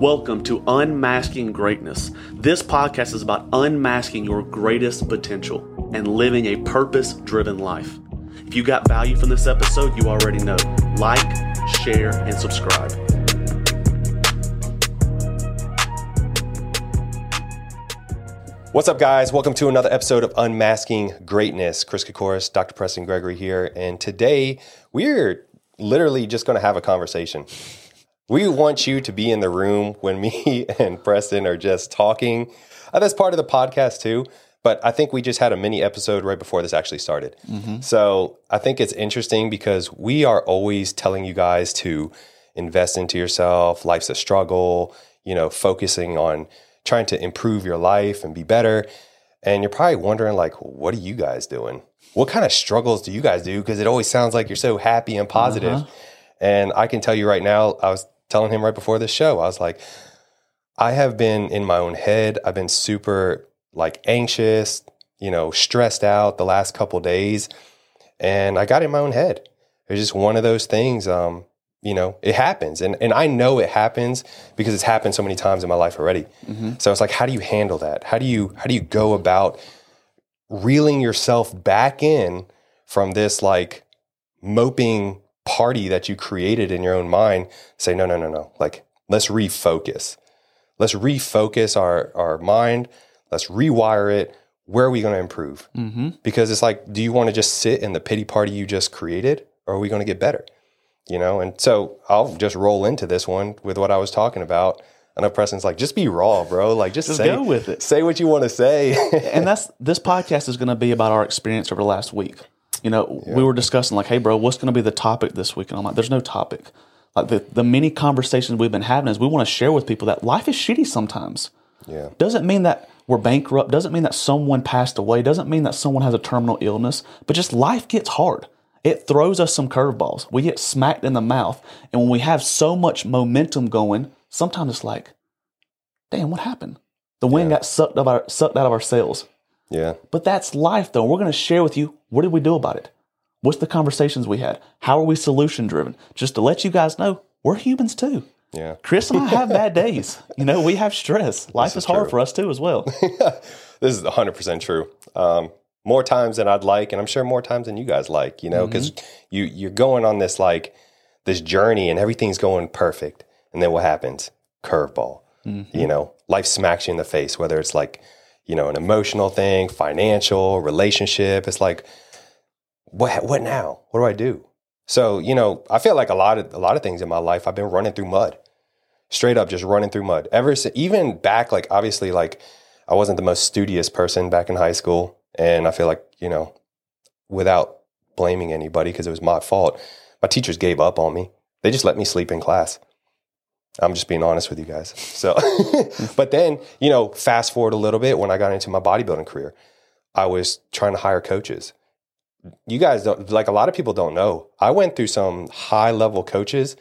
Welcome to Unmasking Greatness. This podcast is about unmasking your greatest potential and living a purpose driven life. If you got value from this episode, you already know. Like, share, and subscribe. What's up, guys? Welcome to another episode of Unmasking Greatness. Chris Kakouras, Dr. Preston Gregory here, and today we're literally just going to have a conversation. We want you to be in the room when me and Preston are just talking. Uh, that's part of the podcast too, but I think we just had a mini episode right before this actually started. So I think it's interesting because we are always telling you guys to invest into yourself. Life's a struggle, you know, focusing on trying to improve your life and be better. And you're probably wondering, like, what are you guys doing? What kind of struggles do you guys do? Because it always sounds like you're so happy and positive. And I can tell you right now, I was telling him right before this show, I was like, I have been in my own head. I've been super like anxious, you know, stressed out the last couple days. And I got in my own head. It's just one of those things. Um, you know, it happens. And and I know it happens because it's happened so many times in my life already. So it's like, how do you handle that? How do you how do you go about reeling yourself back in from this like moping party that you created in your own mind? Say, no, no, no, no. Like, let's refocus. Let's refocus our our mind. Let's rewire it. Where are we going to improve? Mm-hmm. Because it's like, do you want to just sit in the pity party you just created, or are we going to get better? You know, and so I'll just roll into this one with what I was talking about. I know Preston's like, just be raw, bro. Like, just, Just say, go with it. Say what you want to say. and that's this podcast is going to be about our experience over the last week. You know, we were discussing like, hey, bro, what's going to be the topic this week? And I'm like, there's no topic. Like the the many conversations we've been having is we want to share with people that life is shitty sometimes. yeah. Doesn't mean that we're bankrupt. Doesn't mean that someone passed away. Doesn't mean that someone has a terminal illness. But just life gets hard. It throws us some curveballs. We get smacked in the mouth, and when we have so much momentum going, sometimes it's like, damn, what happened? The wind got sucked of our sucked out of our sails. Yeah. But that's life, though. We're going to share with you what did we do about it? What's the conversations we had? How are we solution driven? Just to let you guys know, we're humans too. Yeah. Chris and I have bad days. You know, we have stress. Life is, is hard for us too, as well. this is 100% true. Um, more times than I'd like, and I'm sure more times than you guys like, you know, because you, you're going on this like this journey and everything's going perfect. And then what happens? Curveball. You know, life smacks you in the face, whether it's like, you know, an emotional thing, financial, relationship. It's like, what what now? What do I do? So, you know, I feel like a lot of a lot of things in my life I've been running through mud. Straight up just running through mud. Ever since even back like obviously like I wasn't the most studious person back in high school and I feel like, you know, without blaming anybody because it was my fault, my teachers gave up on me. They just let me sleep in class. I'm just being honest with you guys. So, but then, you know, fast forward a little bit when I got into my bodybuilding career, I was trying to hire coaches. You guys don't, like a lot of people don't know. I went through some high level coaches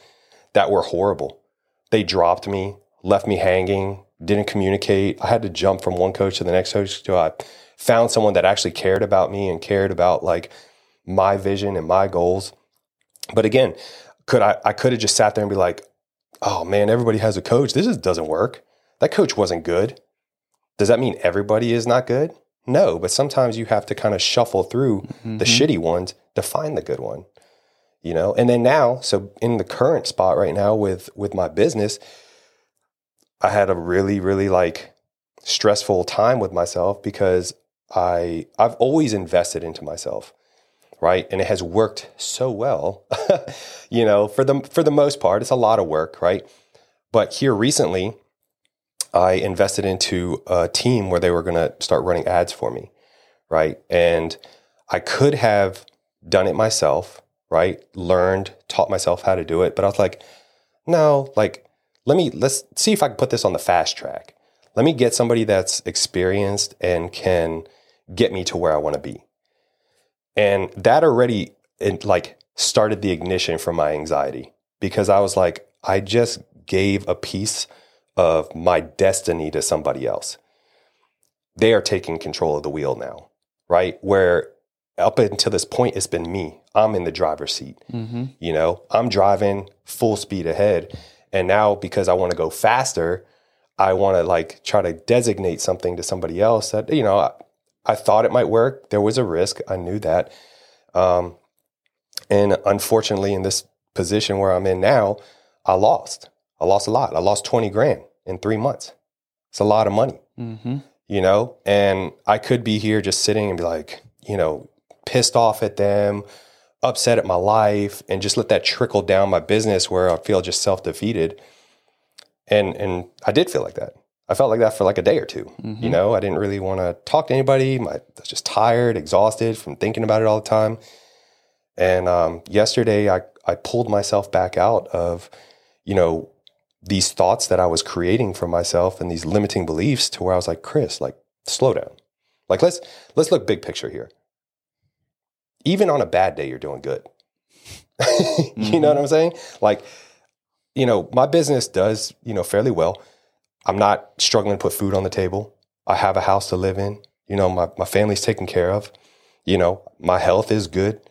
that were horrible. They dropped me, left me hanging, didn't communicate. I had to jump from one coach to the next coach till I found someone that actually cared about me and cared about like my vision and my goals. But again, could I, I could have just sat there and be like, oh man, everybody has a coach. This is, doesn't work. That coach wasn't good. Does that mean everybody is not good? No, but sometimes you have to kind of shuffle through the mm-hmm. shitty ones to find the good one. You know, and then now, so in the current spot right now with with my business, I had a really, really like stressful time with myself because I I've always invested into myself right? And it has worked so well you know for the for the most part it's a lot of work right? But here recently i invested into a team where they were going to start running ads for me right? And i could have done it myself right? Learned taught myself how to do it but i was like no like let me let's see if i can put this on the fast track. Let me get somebody that's experienced and can get me to where i want to be and that already it like started the ignition for my anxiety because I was like, I just gave a piece of my destiny to somebody else. They are taking control of the wheel now, right? Where up until this point, it's been me. I'm in the driver's seat. Mm-hmm. You know, I'm driving full speed ahead. And now because I want to go faster, I want to like try to designate something to somebody else that, you know, I, thought it might work. There was a risk. I knew that. Um, and unfortunately, in this position where I'm in now, I lost. I lost a lot. I lost 20 grand in three months. It's a lot of money, Mm-hmm. you know? And I could be here just sitting and be like, you know, pissed off at them, upset at my life, and just let that trickle down my business where I feel just self defeated. And and I did feel like that. I felt like that for like a day or 2 You know, I didn't really want to talk to anybody. My, I was just tired, exhausted from thinking about it all the time. And um, yesterday, I I pulled myself back out of, you know, these thoughts that I was creating for myself and these limiting beliefs to where I was like, Chris, like, slow down. Like, let's let's look big picture here. Even on a bad day, you're doing good. you know what I'm saying? Like, you know, my business does, you know, fairly well. I'm not struggling to put food on the table. I have a house to live in. You know, my, my family's taken care of. You know, my health is good.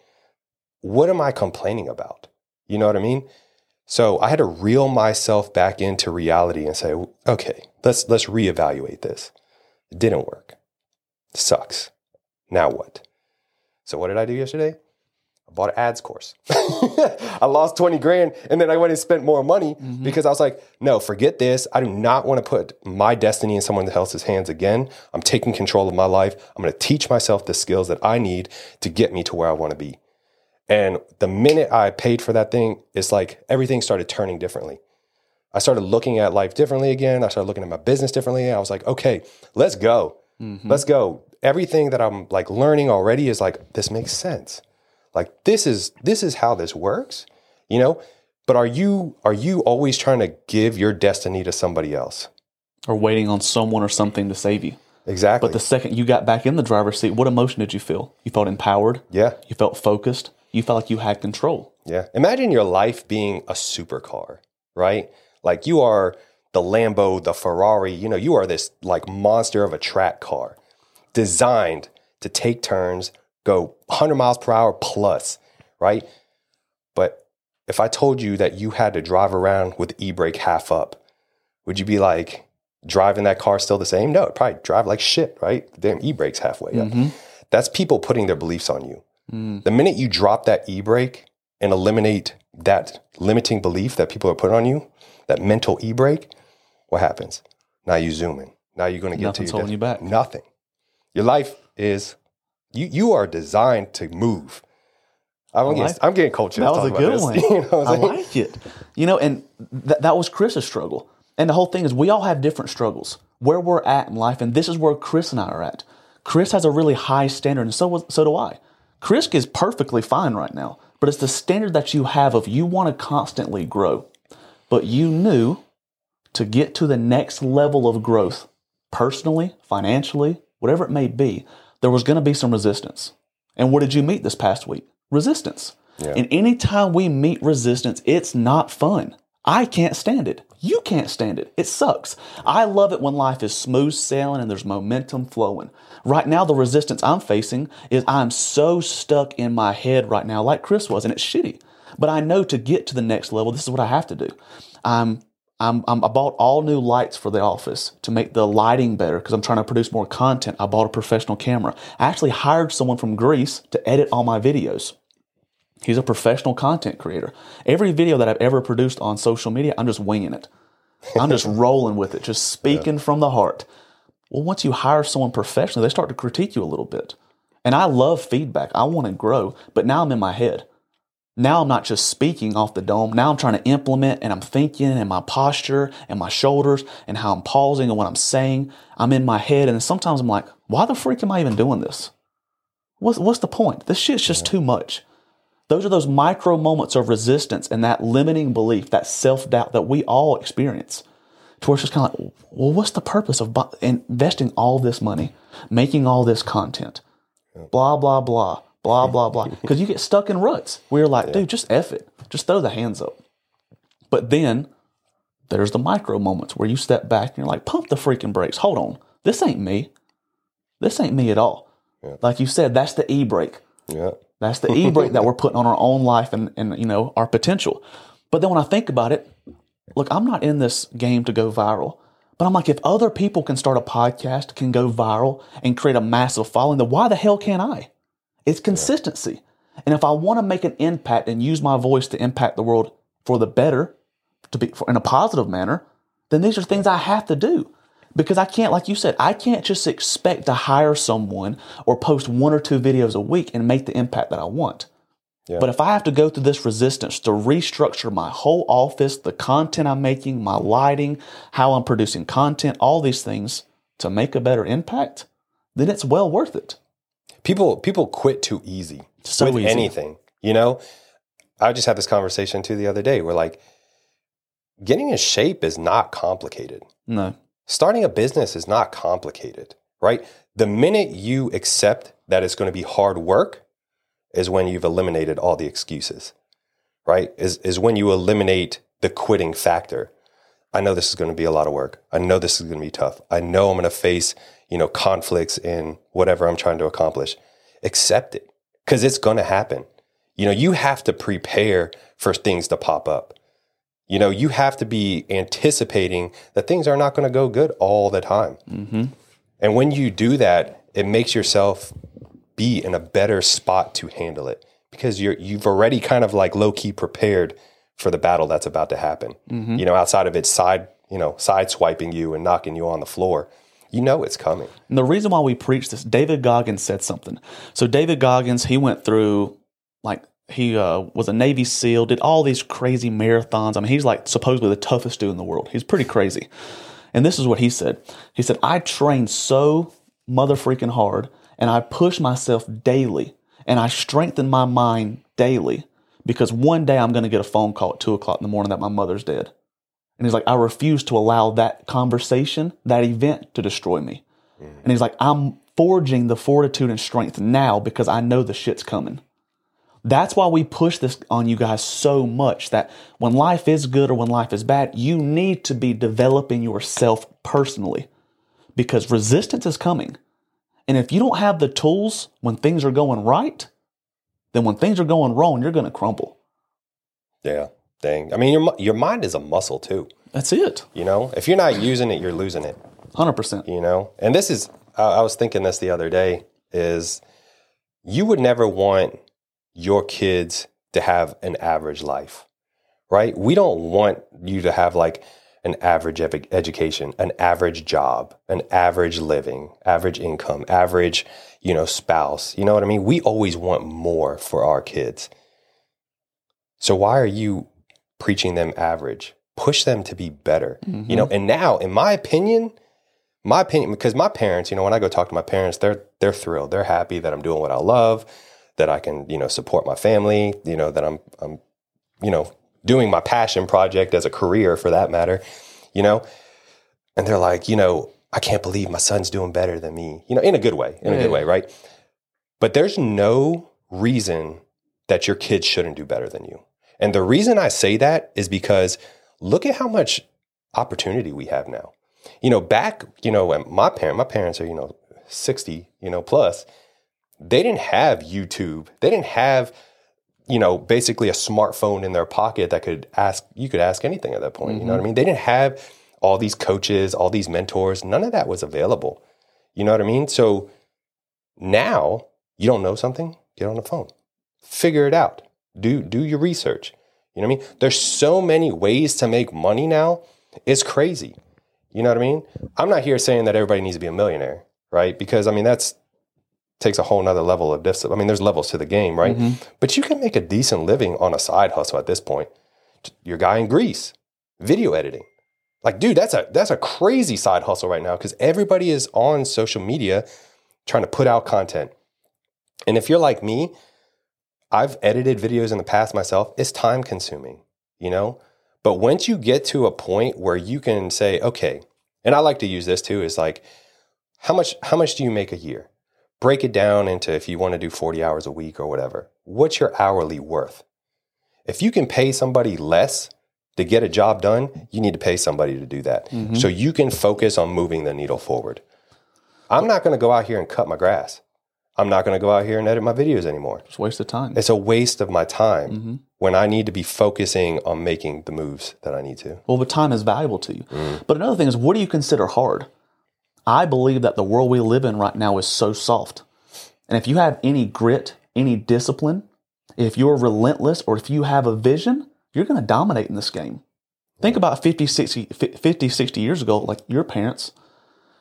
What am I complaining about? You know what I mean? So I had to reel myself back into reality and say, okay, let's let's reevaluate this. It didn't work. sucks. Now what? So what did I do yesterday? I bought an ads course. I lost 20 grand and then I went and spent more money mm-hmm. because I was like, no, forget this. I do not want to put my destiny in someone else's hands again. I'm taking control of my life. I'm going to teach myself the skills that I need to get me to where I want to be. And the minute I paid for that thing, it's like everything started turning differently. I started looking at life differently again. I started looking at my business differently. I was like, okay, let's go. Mm-hmm. Let's go. Everything that I'm like learning already is like, this makes sense. Like this is this is how this works, you know? But are you are you always trying to give your destiny to somebody else? Or waiting on someone or something to save you. Exactly. But the second you got back in the driver's seat, what emotion did you feel? You felt empowered. yeah. You felt focused. You felt like you had control. Yeah. Imagine your life being a supercar, right? Like you are the Lambo, the Ferrari, you know, you are this like monster of a track car designed to take turns, go 100 miles per hour plus, right? But if I told you that you had to drive around with e brake half up, would you be like driving that car still the same? No, it'd probably drive like shit, right? Damn e brake's halfway up. Mm-hmm. That's people putting their beliefs on you. Mm. The minute you drop that e brake and eliminate that limiting belief that people are putting on you, that mental e brake, what happens? Now you zoom in. Now you're going to get Nothing's to your holding you back. Nothing. Your life is you. You are designed to move. I'm, getting, like- I'm getting culture. That was a good one. You know I like it. You know, and th- that was Chris's struggle. And the whole thing is, we all have different struggles. Where we're at in life, and this is where Chris and I are at. Chris has a really high standard, and so so do I. Chris is perfectly fine right now, but it's the standard that you have of you want to constantly grow. But you knew to get to the next level of growth, personally, financially, whatever it may be, there was going to be some resistance. And what did you meet this past week? Resistance. And anytime we meet resistance, it's not fun. I can't stand it. You can't stand it. It sucks. I love it when life is smooth sailing and there's momentum flowing. Right now, the resistance I'm facing is I'm so stuck in my head right now, like Chris was, and it's shitty. But I know to get to the next level, this is what I have to do. I'm I'm, I'm, I bought all new lights for the office to make the lighting better because I'm trying to produce more content. I bought a professional camera. I actually hired someone from Greece to edit all my videos. He's a professional content creator. Every video that I've ever produced on social media, I'm just winging it. I'm just rolling with it, just speaking from the heart. Well, once you hire someone professionally, they start to critique you a little bit. And I love feedback. I want to grow, but now I'm in my head. Now I'm not just speaking off the dome. Now I'm trying to implement and I'm thinking and my posture and my shoulders and how I'm pausing and what I'm saying. I'm in my head. And sometimes I'm like, why the freak am I even doing this? What's, what's the point? This shit's just too much. Those are those micro moments of resistance and that limiting belief, that self doubt that we all experience. To where it's just kind of like, well, what's the purpose of investing all this money, making all this content? Blah, blah, blah, blah, blah, blah. Because you get stuck in ruts you're like, dude, just F it. Just throw the hands up. But then there's the micro moments where you step back and you're like, pump the freaking brakes. Hold on. This ain't me. This ain't me at all. Like you said, that's the e brake. Yeah. That's the e brake that we're putting on our own life and, and you know our potential. But then when I think about it, look, I'm not in this game to go viral. But I'm like, if other people can start a podcast, can go viral, and create a massive following, then why the hell can't I? It's consistency. And if I want to make an impact and use my voice to impact the world for the better, to be for, in a positive manner, then these are things I have to do. Because I can't, like you said, I can't just expect to hire someone or post one or two videos a week and make the impact that I want. Yeah. But if I have to go through this resistance to restructure my whole office, the content I'm making, my lighting, how I'm producing content, all these things to make a better impact, then it's well worth it. People people quit too easy So with easy. anything. You know, I just had this conversation too the other day. Where like getting in shape is not complicated. No. Starting a business is not complicated, right? The minute you accept that it's going to be hard work is when you've eliminated all the excuses, right? Is, is when you eliminate the quitting factor. I know this is going to be a lot of work. I know this is going to be tough. I know I'm going to face, you know, conflicts in whatever I'm trying to accomplish. Accept it because it's going to happen. You know, you have to prepare for things to pop up. You know, you have to be anticipating that things are not going to go good all the time. Mm-hmm. And when you do that, it makes yourself be in a better spot to handle it because you're you've already kind of like low key prepared for the battle that's about to happen. Mm-hmm. You know, outside of it side, you know, side swiping you and knocking you on the floor, you know it's coming. And the reason why we preach this, David Goggins said something. So David Goggins, he went through like he uh, was a Navy SEAL, did all these crazy marathons. I mean, he's like supposedly the toughest dude in the world. He's pretty crazy. And this is what he said. He said, I trained so mother freaking hard and I push myself daily and I strengthen my mind daily because one day I'm going to get a phone call at two o'clock in the morning that my mother's dead. And he's like, I refuse to allow that conversation, that event to destroy me. Mm. And he's like, I'm forging the fortitude and strength now because I know the shit's coming. That's why we push this on you guys so much that when life is good or when life is bad, you need to be developing yourself personally because resistance is coming. And if you don't have the tools when things are going right, then when things are going wrong, you're going to crumble. Yeah. Dang. I mean, your your mind is a muscle too. That's it. You know, if you're not using it, you're losing it. 100%. you know and this is I, I was thinking this the other day is you would never want your kids to have an average life right we don't want you to have like an average education an average job an average living average income average you know spouse you know what i mean we always want more for our kids so why are you preaching them average. Push them to be better. You mm-hmm. know and now in my opinion my opinion because my parents you know when i go talk to my parents they're they're thrilled. They're happy that i'm doing what i love that i can you know support my family you know that i'm i'm you know doing my passion project as a career for that matter you know? And they're like you know i can't believe my son's doing better than me you know in a good way in a good way right? But there's no reason that your kids shouldn't do better than you and the reason i say that is because look at how much opportunity we have now you know, back, you know, when my parent, my parents are, you know, 60, you know, plus, they didn't have YouTube. They didn't have, you know, basically a smartphone in their pocket that could ask, you could ask anything at that point. You know what I mm-hmm. mean? They didn't have all these coaches, all these mentors. None of that was available. You know what I mean? So now you don't know something, get on the phone, figure it out, do, do your research. You know what I mean? There's so many ways to make money now. It's crazy. You know what I mean? I'm not here saying that everybody needs to be a millionaire, right? Because I mean that's takes a whole nother level of dis. I mean, there's levels to the game, right? Mm-hmm. But you can make a decent living on a side hustle at this point. Your guy in Greece, video editing. Like, dude, that's a that's a crazy side hustle right now because everybody is on social media trying to put out content. And if you're like me, I've edited videos in the past myself. It's time consuming, you know? But once you get to a point where you can say, okay, and I like to use this too, is like, how much how much do you make a year? Break it down into if you want to do 40 hours a week or whatever. What's your hourly worth? If you can pay somebody less to get a job done, you need to pay somebody to do that. Mm-hmm. So you can focus on moving the needle forward. I'm not going to go out here and cut my grass. I'm not going to go out here and edit my videos anymore. It's a waste of time. It's a waste of my time mm-hmm. when I need to be focusing on making the moves that I need to. Well, but time is valuable to you. Mm. But another thing is, what do you consider hard? I believe that the world we live in right now is so soft. And if you have any grit, any discipline, if you're relentless, or if you have a vision, you're going to dominate in this game. Think about 50 60, 50, 60 years ago, like your parents.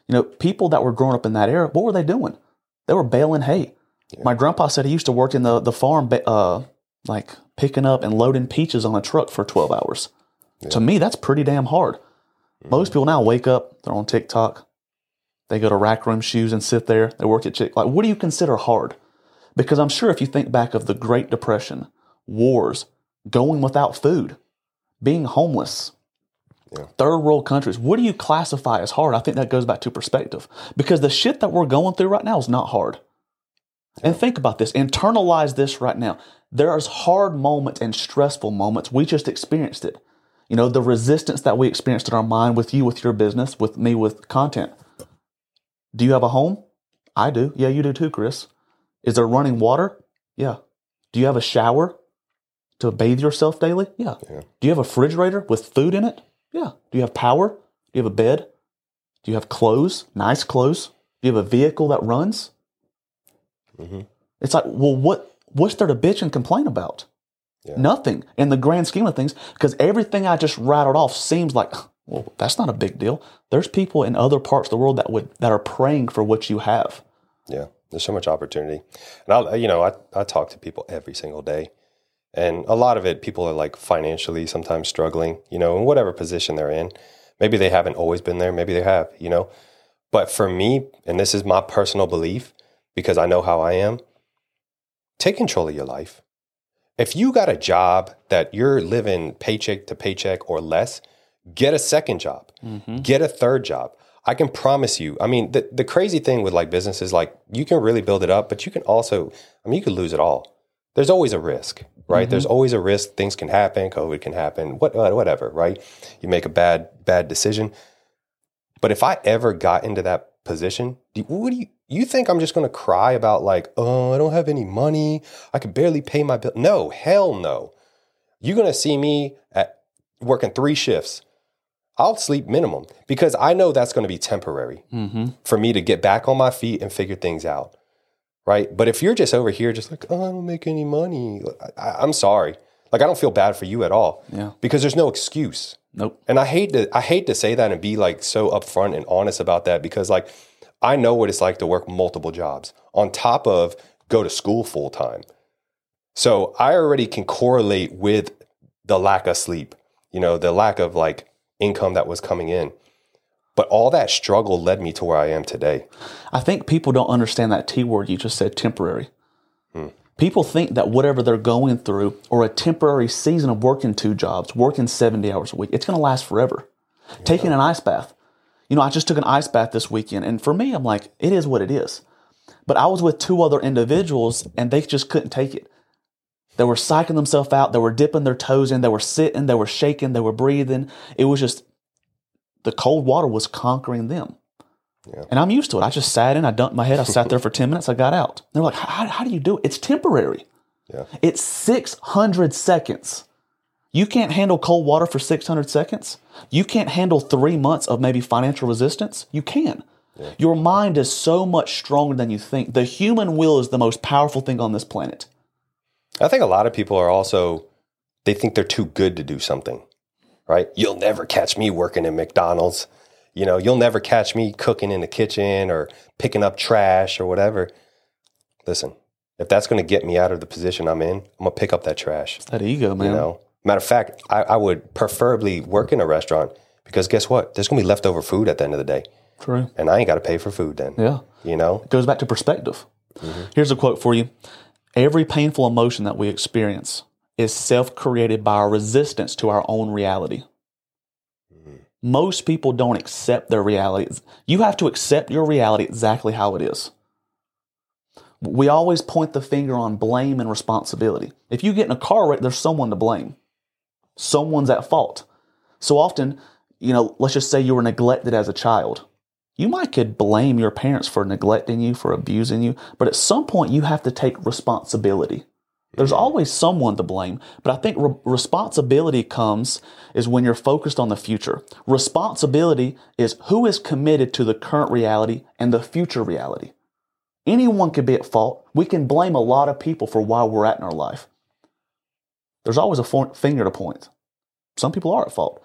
You know, people that were growing up in that era, what were they doing? They were baling hay. My grandpa said he used to work in the, the farm, uh, like picking up and loading peaches on a truck for 12 hours. To me, that's pretty damn hard. Most people now wake up, they're on TikTok, they go to rack room shoes and sit there, they work at Chick. Like, what do you consider hard? Because I'm sure if you think back of the Great Depression, wars, going without food, being homeless, Yeah. third world countries, what do you classify as hard? I think that goes back to perspective. Because the shit that we're going through right now is not hard. And think about this, internalize this right now. There's hard moments and stressful moments. We just experienced it. You know, the resistance that we experienced in our mind with you with your business, with me with content. Do you have a home? I do. Yeah, you do too, Chris. Is there running water? Yeah. Do you have a shower to bathe yourself daily? Yeah. Yeah. Do you have a refrigerator with food in it? Yeah. Do you have power? Do you have a bed? Do you have clothes? Nice clothes? Do you have a vehicle that runs? Mhm. It's like, well, what what's there to bitch and complain about? Yeah. Nothing in the grand scheme of things, because everything I just rattled off seems like, well, that's not a big deal. There's people in other parts of the world that would that are praying for what you have. Yeah, there's so much opportunity, and I, you know, I I talk to people every single day, and a lot of it, people are like financially sometimes struggling, you know, in whatever position they're in. Maybe they haven't always been there, maybe they have, you know. But for me, and this is my personal belief, because I know how I am, take control of your life. If you got a job that you're living paycheck to paycheck or less, get a second job, mm-hmm. get a third job. I can promise you. I mean, the, the crazy thing with like businesses, like you can really build it up, but you can also, I mean, you could lose it all. There's always a risk, right? There's always a risk. Things can happen. COVID can happen. What, uh, whatever, right? You make a bad bad decision. But if I ever got into that position, do, what do you you think I'm just going to cry about like, oh, I don't have any money. I can barely pay my bill. No, hell no. You're going to see me at working three shifts. I'll sleep minimum because I know that's going to be temporary Mm-hmm. for me to get back on my feet and figure things out. Right. But if you're just over here, just like, oh, I don't make any money, I, I'm sorry. Like, I don't feel bad for you at all Yeah. because there's no excuse. Nope. And I hate to I hate to say that and be like so upfront and honest about that because like I know what it's like to work multiple jobs on top of go to school full time. So I already can correlate with the lack of sleep, you know, the lack of like income that was coming in. But all that struggle led me to where I am today. I think people don't understand that T word you just said, temporary. People think that whatever they're going through or a temporary season of working two jobs, working 70 hours a week, it's going to last forever. Taking an ice bath. You know, I just took an ice bath this weekend, and for me, I'm like, it is what it is. But I was with two other individuals, and they just couldn't take it. They were psyching themselves out. They were dipping their toes in. They were sitting. They were shaking. They were breathing. It was just the cold water was conquering them. And I'm used to it. I just sat in, I dunked my head, I sat there for 10 minutes, I got out. They're like, how, how do you do it? It's temporary. Yeah. It's 600 seconds. You can't handle cold water for 600 seconds. You can't handle three months of maybe financial resistance. You can. Your mind is so much stronger than you think. The human will is the most powerful thing on this planet. I think a lot of people are also they think they're too good to do something. Right? You'll never catch me working in McDonald's. You know, you'll never catch me cooking in the kitchen or picking up trash or whatever. Listen, if that's going to get me out of the position I'm in, I'm going to pick up that trash. That ego, man. You know, matter of fact, I, I would preferably work in a restaurant because guess what? There's going to be leftover food at the end of the day, True. and I ain't got to pay for food then. Yeah. You know, It goes back to perspective. Mm-hmm. Here's a quote for you Every painful emotion that we experience is self created by our resistance to our own reality. Mm-hmm. Most people don't accept their reality. You have to accept your reality exactly how it is. We always point the finger on blame and responsibility. If you get in a car wreck, there's someone to blame. Someone's at fault. So often, you know, let's just say you were neglected as a child. You might could blame your parents for neglecting you, for abusing you, but at some point you have to take responsibility. There's always someone to blame, but I think re- responsibility comes is when you're focused on the future. Responsibility is who is committed to the current reality and the future reality. Anyone can be at fault. We can blame a lot of people for why we're at in our life. There's always a fo- finger to point. Some people are at fault.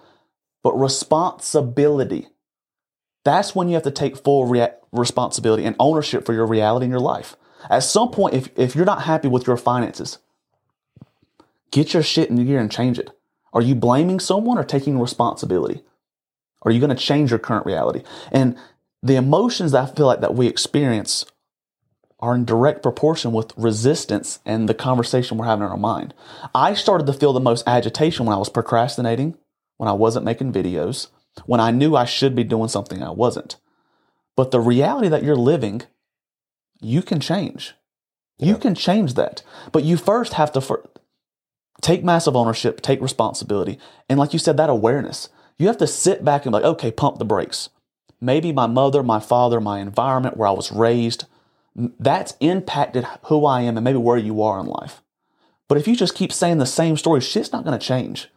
But responsibility, that's when you have to take full rea- responsibility and ownership for your reality in your life. At some point, if, if you're not happy with your finances, get your shit in gear and change it. Are you blaming someone or taking responsibility? Are you going to change your current reality? And the emotions that I feel like that we experience are in direct proportion with resistance and the conversation we're having in our mind. I started to feel the most agitation when I was procrastinating, when I wasn't making videos, when I knew I should be doing something I wasn't. But the reality that you're living, you can change. You can change that. But you first have to fir- take massive ownership, take responsibility. And like you said, that awareness. You have to sit back and be like, okay, pump the brakes. Maybe my mother, my father, my environment, where I was raised, that's impacted who I am and maybe where you are in life. But if you just keep saying the same story, shit's not going to change.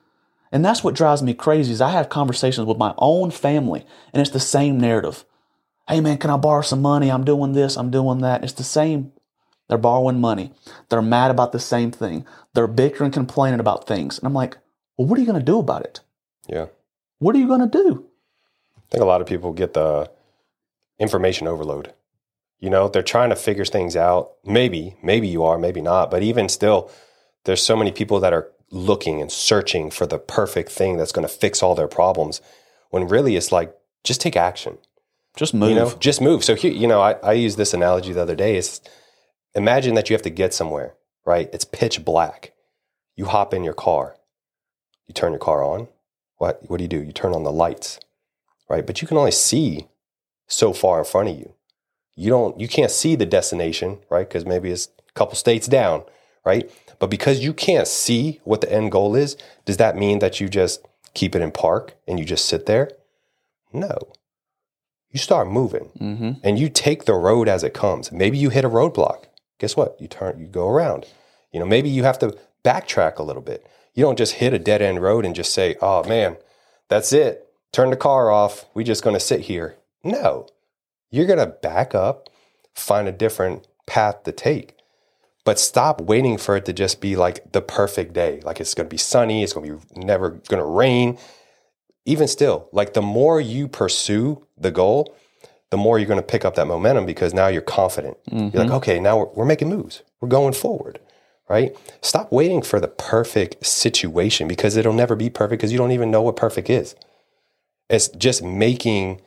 And that's what drives me crazy is I have conversations with my own family and it's the same narrative. Hey man, can I borrow some money? I'm doing this, I'm doing that. It's the same. They're borrowing money. They're mad about the same thing. They're bickering, complaining about things. And I'm like, well, what are you going to do about it? Yeah. What are you going to do? I think a lot of people get the information overload. You know, they're trying to figure things out. Maybe, maybe you are, maybe not. But even still, there's so many people that are looking and searching for the perfect thing that's going to fix all their problems. When really it's like, just take action. Just move. You know, just move. So here, you know, I, I used this analogy the other day. Is imagine that you have to get somewhere, right? It's pitch black. You hop in your car. You turn your car on. What what do you do? You turn on the lights, right? But you can only see so far in front of you. You don't you can't see the destination, right? Because maybe it's a couple states down, right? But because you can't see what the end goal is, does that mean that you just keep it in park and you just sit there? No. You start moving mm-hmm. and you take the road as it comes. Maybe you hit a roadblock. Guess what? You turn, you go around. You know, maybe you have to backtrack a little bit. You don't just hit a dead end road and just say, oh man, that's it. Turn the car off. We're just going to sit here. No, you're going to back up, find a different path to take. But stop waiting for it to just be like the perfect day. Like it's going to be sunny, it's going to be never going to rain. Even still, like the more you pursue the goal, the more you're going to pick up that momentum because now you're confident. Mm-hmm. You're like, okay, now we're, we're making moves. We're going forward, right? Stop waiting for the perfect situation because it'll never be perfect because you don't even know what perfect is. It's just making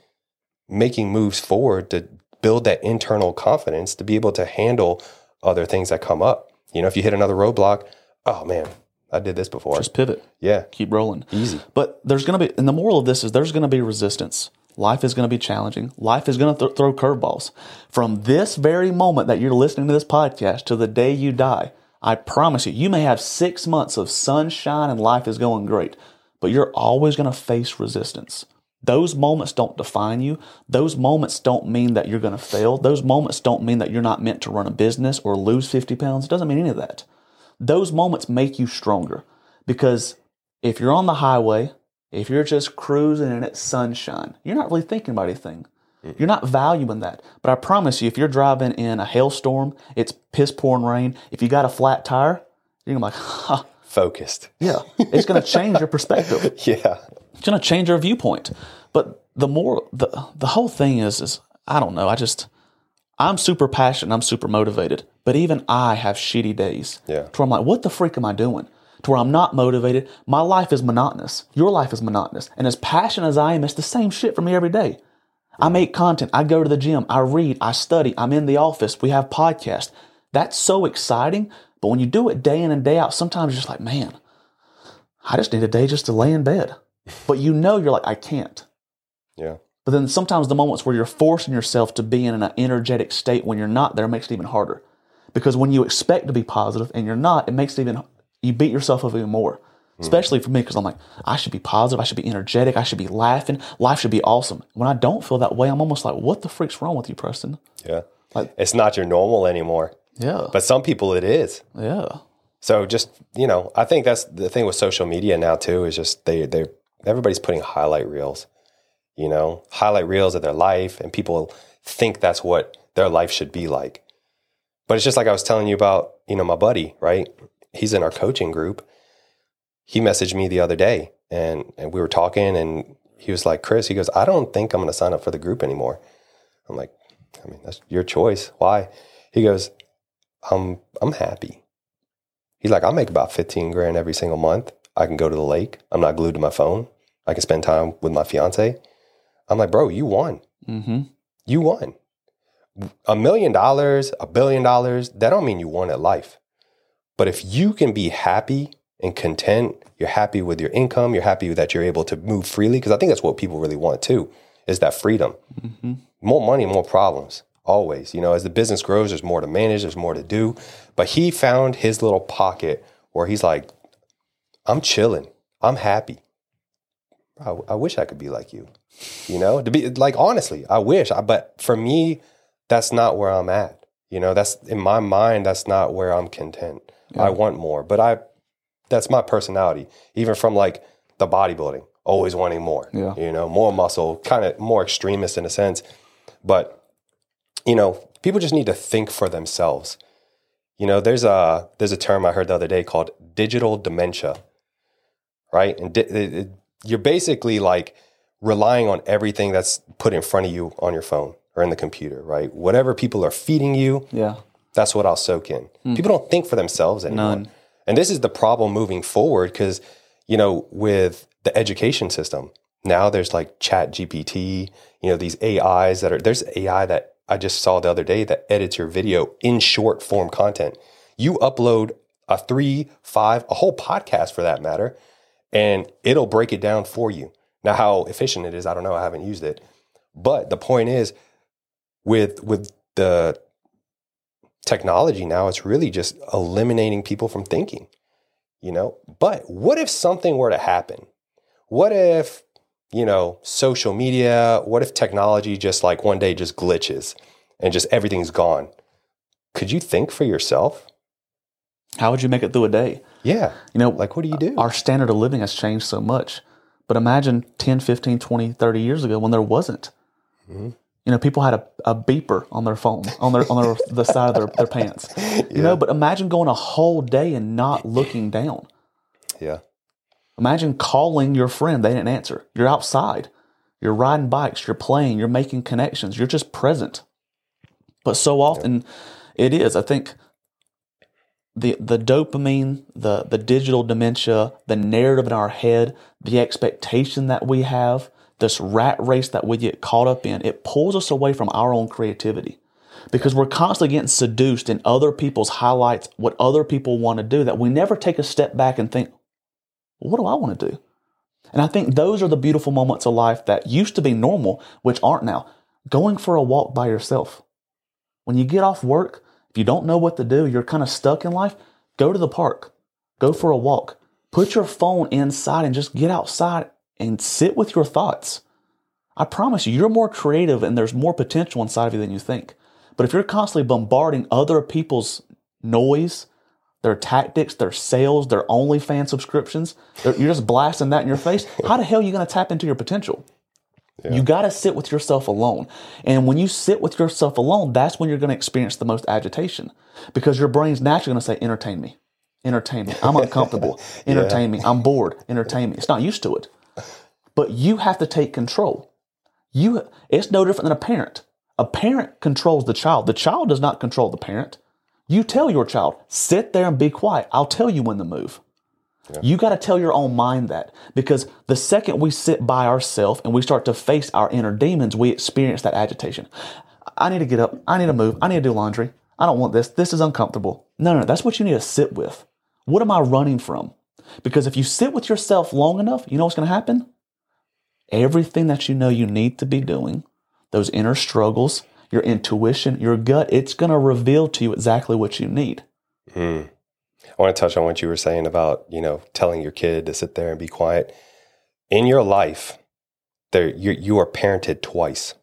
making moves forward to build that internal confidence to be able to handle other things that come up. You know, if you hit another roadblock, oh man, I did this before. Just pivot. yeah, Keep rolling. easy. But there's going to be, and the moral of this is there's going to be resistance. Life is going to be challenging. Life is going to th- throw curveballs. From this very moment that you're listening to this podcast to the day you die, I promise you, you may have six months of sunshine and life is going great, but you're always going to face resistance. Those moments don't define you. Those moments don't mean that you're going to fail. Those moments don't mean that you're not meant to run a business or lose 50 pounds. It doesn't mean any of that. Those moments make you stronger because if you're on the highway, if you're just cruising and it's sunshine, you're not really thinking about anything. You're not valuing that. But I promise you, if you're driving in a hailstorm, it's piss pouring rain, if you got a flat tire, you're gonna be like, ha, Focused. yeah, it's gonna change your perspective. Yeah. It's gonna change your viewpoint. But the more the the whole thing is is I don't know. I just I'm super passionate. I'm super motivated. But even I have shitty days. Yeah. To where I'm like, what the freak am I doing? To where I'm not motivated. My life is monotonous. Your life is monotonous. And as passionate as I am, it's the same shit for me every day. I make content. I go to the gym. I read. I study. I'm in the office. We have podcasts. That's so exciting. But when you do it day in and day out, sometimes you're just like, man, I just need a day just to lay in bed. But you know, you're like, I can't. Yeah. But then sometimes the moments where you're forcing yourself to be in an energetic state when you're not there makes it even harder. Because when you expect to be positive and you're not, it makes it even, you beat yourself up even more. Hmm. especially for me because I'm like, I should be positive, I should be energetic, I should be laughing, life should be awesome. When I don't feel that way, I'm almost like, what the freak's wrong with you, Preston? Yeah. Like- it's not your normal anymore. Yeah, But some people it is. yeah, So just, you know, I think that's the thing with social media now too, is just they they everybody's putting highlight reels, you know, highlight reels of their life and people think that's what their life should be like. But it's just like I was telling you about, you know, my buddy, right? He's in our coaching group. He messaged me the other day and and we were talking and he was like, Chris, he goes, I don't think I'm gonna sign up for the group anymore. I'm like, I mean, that's your choice. Why? He goes, I'm I'm happy. He's like, I make about 15 grand every single month. I can go to the lake. I'm not glued to my phone. I can spend time with my fiance. I'm like, bro, you won. mm-hmm. You won. A million dollars, a billion dollars, that don't mean you won at life. But if you can be happy and content, you're happy with your income, you're happy that you're able to move freely, because I think that's what people really want too, is that freedom. Mm-hmm. More money, more problems. Always. You know, as the business grows, there's more to manage, there's more to do. But he found his little pocket where he's like, I'm chilling. I'm happy. I, I wish I could be like you. You know, to be like honestly, I wish. I, but for me, that's not where I'm at. You know, that's in my mind. That's not where I'm content. I want more, but I. That's my personality. Even from like the bodybuilding, always wanting more. Yeah. You know, more muscle, kind of more extremist in a sense. But you know, people just need to think for themselves. You know, there's a there's a term I heard the other day called digital dementia, right? And di- it, it, you're basically like relying on everything that's put in front of you on your phone or in the computer, right? Whatever people are feeding you, yeah, that's what I'll soak in. Hmm. People don't think for themselves anymore. None. And this is the problem moving forward because, you know, with the education system, now there's like chat GPT, you know, these AIs that are, there's AI that I just saw the other day that edits your video in short form content. You upload a three, five, a whole podcast for that matter, and it'll break it down for you. Now, how efficient it is, I don't know. I haven't used it. But the point is, with with the technology now, it's really just eliminating people from thinking. You know, but what if something were to happen? What if you know social media? What if technology just like one day just glitches and just everything's gone? Could you think for yourself? how would you make it through a day? Yeah. You know, Like, what do you do? our standard of living has changed so much. But imagine 10, 15, 20, 30 years ago when there wasn't. Mm-hmm. You know, people had a, a beeper on their phone, on their on their the side of their, their pants. You know, but imagine going a whole day and not looking down. yeah. Imagine calling your friend, they didn't answer. You're outside. You're riding bikes, you're playing, you're making connections, you're just present. But so often it is. I think the the dopamine, the the digital dementia, the narrative in our head, the expectation that we have, this rat race that we get caught up in, it pulls us away from our own creativity. Because we're constantly getting seduced in other people's highlights, what other people want to do, that we never take a step back and think, what do I want to do? And I think those are the beautiful moments of life that used to be normal, which aren't now. Going for a walk by yourself. When you get off work, if you don't know what to do, you're kind of stuck in life, go to the park, go for a walk, put your phone inside and just get outside and sit with your thoughts. I promise you, you're more creative and there's more potential inside of you than you think. But if you're constantly bombarding other people's noise, their tactics, their sales, their OnlyFans subscriptions, you're just blasting that in your face, how the hell are you going to tap into your potential? You got to sit with yourself alone. And when you sit with yourself alone, that's when you're going to experience the most agitation because your brain's naturally going to say, entertain me, entertain me. I'm uncomfortable, entertain me. I'm bored, entertain me. It's not used to it. But you have to take control. You, it's no different than a parent. A parent controls the child. The child does not control the parent. You tell your child, sit there and be quiet. I'll tell you when to move. You got to tell your own mind that because the second we sit by ourselves and we start to face our inner demons, we experience that agitation. I need to get up. I need to move. I need to do laundry. I don't want this. This is uncomfortable. No, no, no. That's what you need to sit with. What am I running from? Because if you sit with yourself long enough, you know what's going to happen? Everything that you know you need to be doing, those inner struggles, your intuition, your gut, it's going to reveal to you exactly what you need. Mm. I want to touch on what you were saying about, you know, telling your kid to sit there and be quiet. In your life, there you you are parented twice.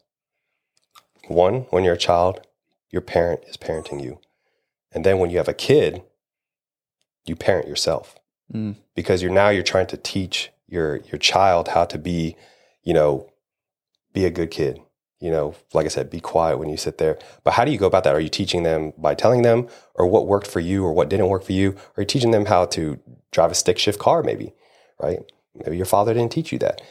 One, when you're a child, your parent is parenting you. And then when you have a kid, you parent yourself. Mm. Because you're now you're trying to teach your your child how to be, you know, be a good kid. You know, like I said, be quiet when you sit there. But how do you go about that? Are you teaching them by telling them or what worked for you or what didn't work for you? Are you teaching them how to drive a stick shift car maybe, right? Maybe your father didn't teach you that.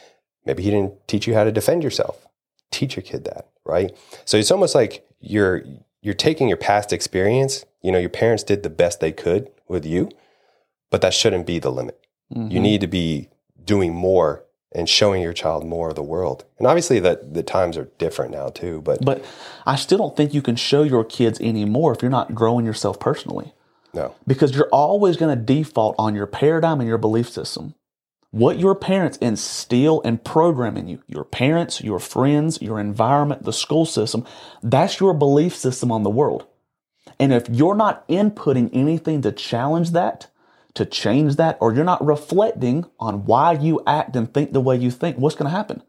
Maybe he didn't teach you how to defend yourself. Teach your kid that, right? So it's almost like you're you're taking your past experience, you know, your parents did the best they could with you, but that shouldn't be the limit. Mm-hmm. You need to be doing more and showing your child more of the world. And obviously that the times are different now too, but But I still don't think you can show your kids anymore if you're not growing yourself personally. no. because you're always going to default on your paradigm and your belief system. What your parents instill and program in you, your parents, your friends, your environment, the school system, that's your belief system on the world. And if you're not inputting anything to challenge that, to change that, or you're not reflecting on why you act and think the way you think, what's going to happen?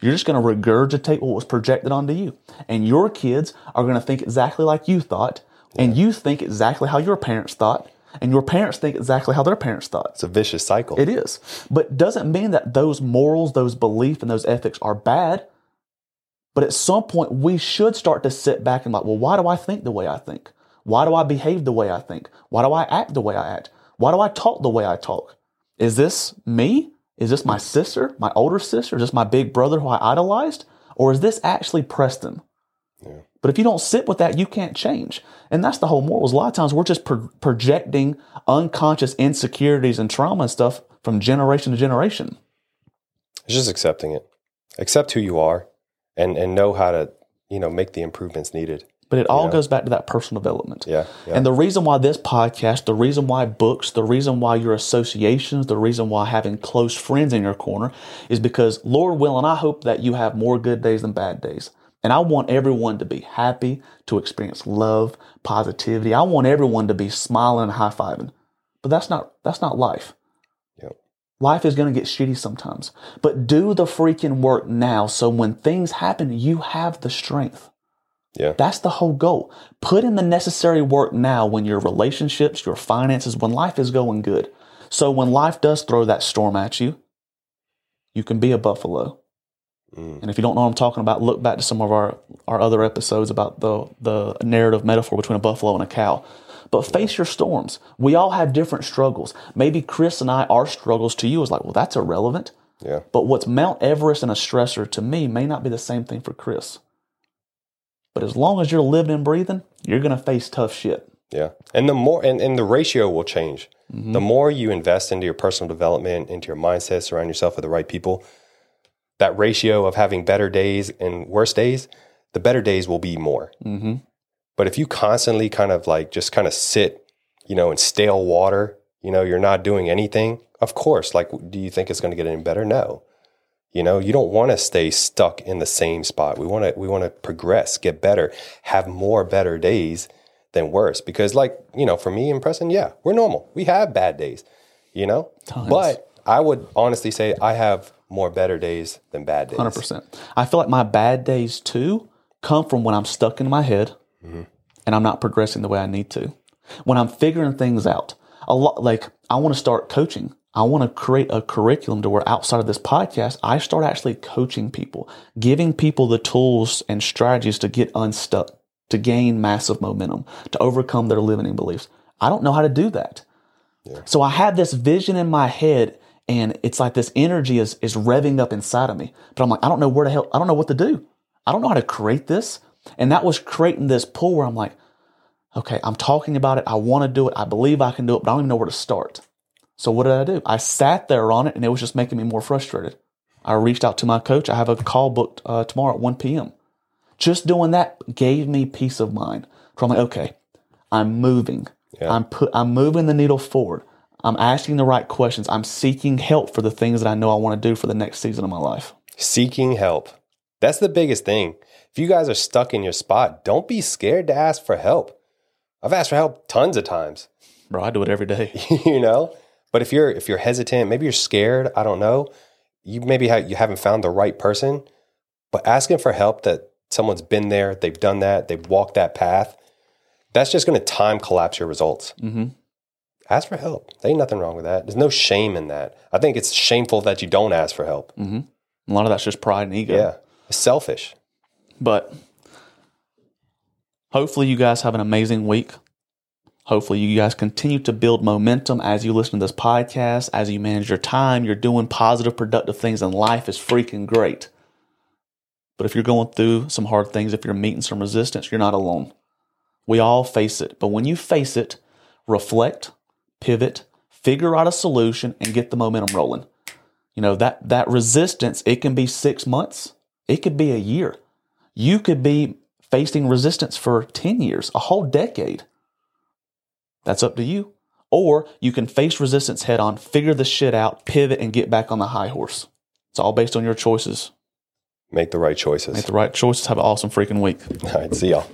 You're just going to regurgitate what was projected onto you. And your kids are going to think exactly like you thought. And you think exactly how your parents thought. And your parents think exactly how their parents thought. It's a vicious cycle. It is. But doesn't mean that those morals, those beliefs, and those ethics are bad. But at some point, we should start to sit back and like, well, why do I think the way I think? Why do I behave the way I think? Why do I act the way I act? Why do I talk the way I talk? Is this me? Is this my sister, my older sister? Is this my big brother who I idolized? Or is this actually Preston? But if you don't sit with that, you can't change. And that's the whole morals. A lot of times we're just pro- projecting unconscious insecurities and trauma and stuff from generation to generation. It's just accepting it. Accept who you are and and know how to, you know, make the improvements needed. But it all Yeah. goes back to that personal development. Yeah. yeah. And the reason why this podcast, the reason why books, the reason why your associations, the reason why having close friends in your corner is because, Lord willing, I hope that you have more good days than bad days. And I want everyone to be happy, to experience love, positivity. I want everyone to be smiling and high fiving. But that's not that's not life. Yep. Life is going to get shitty sometimes. But do the freaking work now so when things happen, you have the strength. Yeah. That's the whole goal. Put in the necessary work now when your relationships, your finances, when life is going good. So when life does throw that storm at you, you can be a buffalo. Mm. And if you don't know what I'm talking about, look back to some of our, our other episodes about the, the narrative metaphor between a buffalo and a cow. But face your storms. We all have different struggles. Maybe Chris and I, our struggles to you is like, well, that's irrelevant. Yeah. But what's Mount Everest and a stressor to me may not be the same thing for Chris. But as long as you're living and breathing, you're going to face tough shit. Yeah. And the more and, and the ratio will change. The more you invest into your personal development, into your mindset, surround yourself with the right people, that ratio of having better days and worse days, the better days will be more. Mm-hmm. But if you constantly kind of like just kind of sit, you know, in stale water, you know, you're not doing anything, of course, like, do you think it's going to get any better? No. You know, you don't want to stay stuck in the same spot. We want to, we want to progress, get better, have more better days than worse. Because, like, you know, for me and Preston, yeah, we're normal. We have bad days, you know, Tons. but I would honestly say I have more better days than bad days. Hundred percent. I feel like my bad days too come from when I'm stuck in my head mm-hmm. and I'm not progressing the way I need to. When I'm figuring things out, a lot like I want to start coaching. I want to create a curriculum to where outside of this podcast, I start actually coaching people, giving people the tools and strategies to get unstuck, to gain massive momentum, to overcome their limiting beliefs. I don't know how to do that. So I have this vision in my head and it's like this energy is, is revving up inside of me. But I'm like, I don't know where to help. I don't know what to do. I don't know how to create this. And that was creating this pull where I'm like, okay, I'm talking about it. I want to do it. I believe I can do it, but I don't even know where to start. So what did I do? I sat there on it and it was just making me more frustrated. I reached out to my coach. I have a call booked uh, tomorrow at 1 p.m. Just doing that gave me peace of mind. So I'm like, okay, I'm moving. Yeah. I'm put, I'm moving the needle forward. I'm asking the right questions. I'm seeking help for the things that I know I want to do for the next season of my life. seeking help. That's the biggest thing. If you guys are stuck in your spot, don't be scared to ask for help. I've asked for help tons of times. Bro, I do it every day. you know. But if you're if you're hesitant, maybe you're scared. I don't know. You maybe ha- you haven't found the right person. But asking for help that someone's been there, they've done that, they've walked that path. That's just going to time collapse your results. Mm-hmm. Ask for help. There ain't nothing wrong with that. There's no shame in that. I think it's shameful that you don't ask for help. Mm-hmm. A lot of that's just pride and ego. Yeah, it's selfish. But hopefully, you guys have an amazing week. Hopefully, you guys continue to build momentum as you listen to this podcast, as you manage your time. You're doing positive, productive things, and life is freaking great. But if you're going through some hard things, if you're meeting some resistance, you're not alone. We all face it. But when you face it, reflect, pivot, figure out a solution, and get the momentum rolling. You know, that, that resistance, it can be six months, it could be a year. You could be facing resistance for 10 years, a whole decade. That's up to you. Or you can face resistance head on, figure the shit out, pivot, and get back on the high horse. It's all based on your choices. Make the right choices. Make the right choices. Have an awesome freaking week. All right, see y'all.